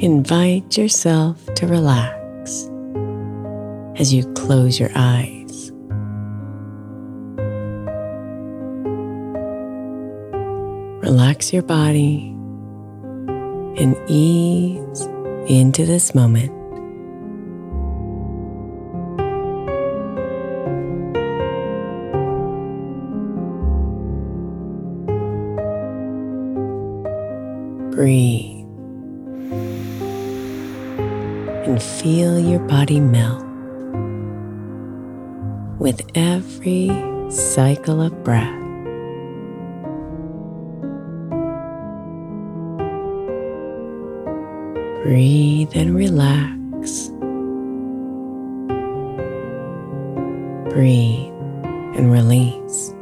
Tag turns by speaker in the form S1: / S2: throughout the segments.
S1: Invite yourself to relax as you close your eyes. Relax your body and ease into this moment. Breathe. And feel your body melt with every cycle of breath. Breathe and relax. Breathe and release.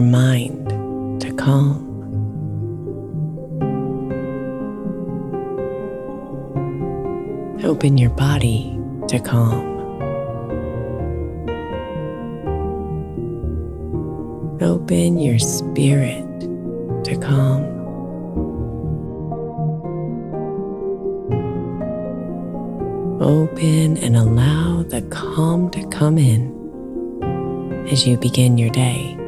S1: Your mind to calm. Open your body to calm. Open your spirit to calm. Open and allow the calm to come in as you begin your day.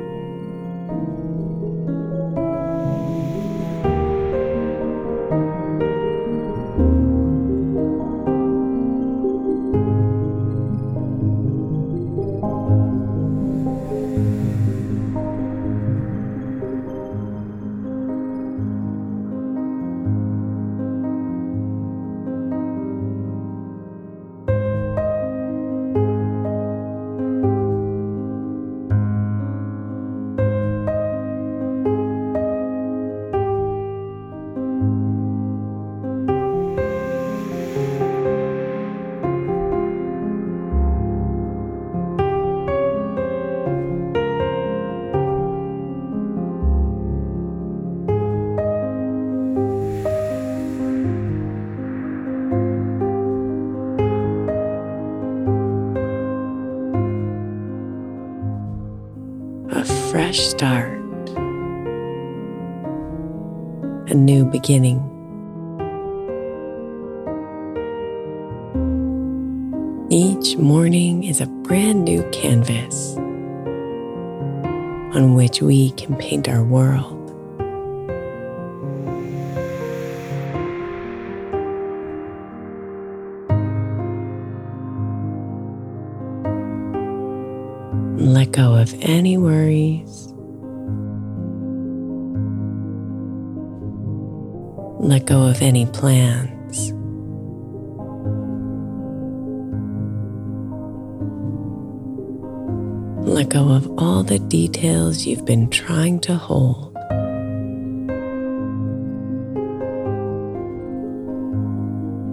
S1: Fresh start, a new beginning. Each morning is a brand new canvas on which we can paint our world. Let go of any worries. Let go of any plans. Let go of all the details you've been trying to hold.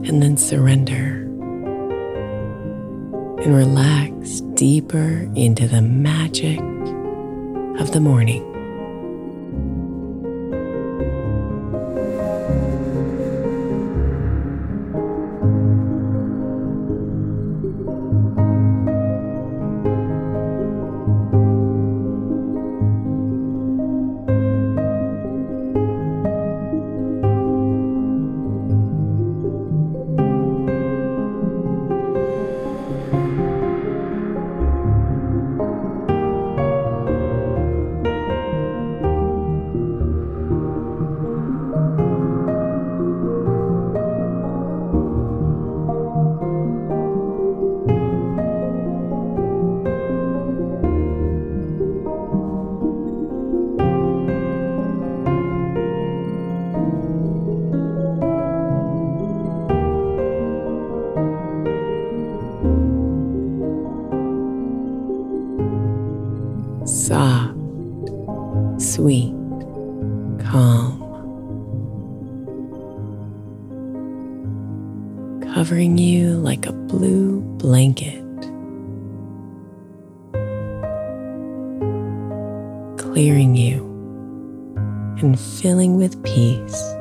S1: And then surrender and relax deeper into the magic of the morning. Sweet, calm, covering you like a blue blanket, clearing you and filling with peace.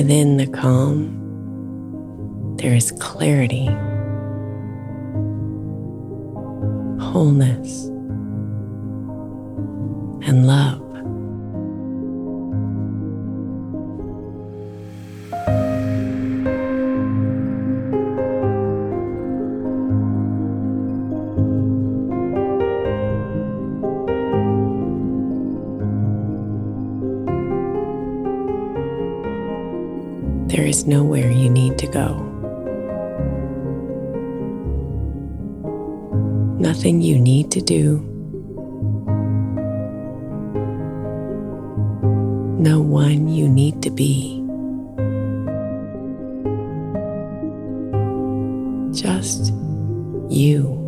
S1: Within the calm, there is clarity, wholeness, and love. There is nowhere you need to go. Nothing you need to do. No one you need to be. Just you,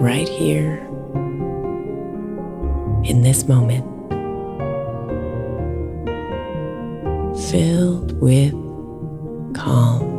S1: right here in this moment. Filled with calm.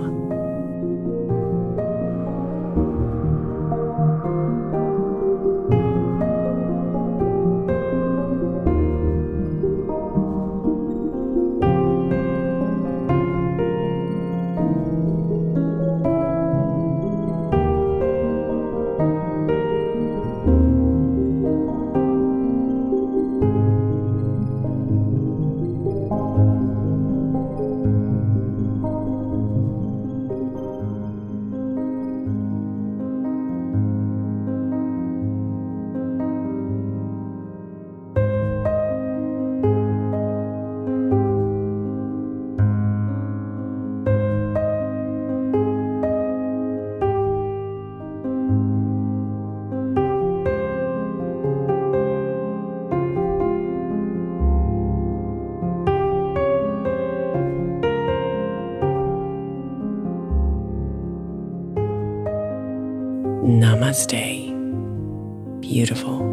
S1: Namaste. Beautiful.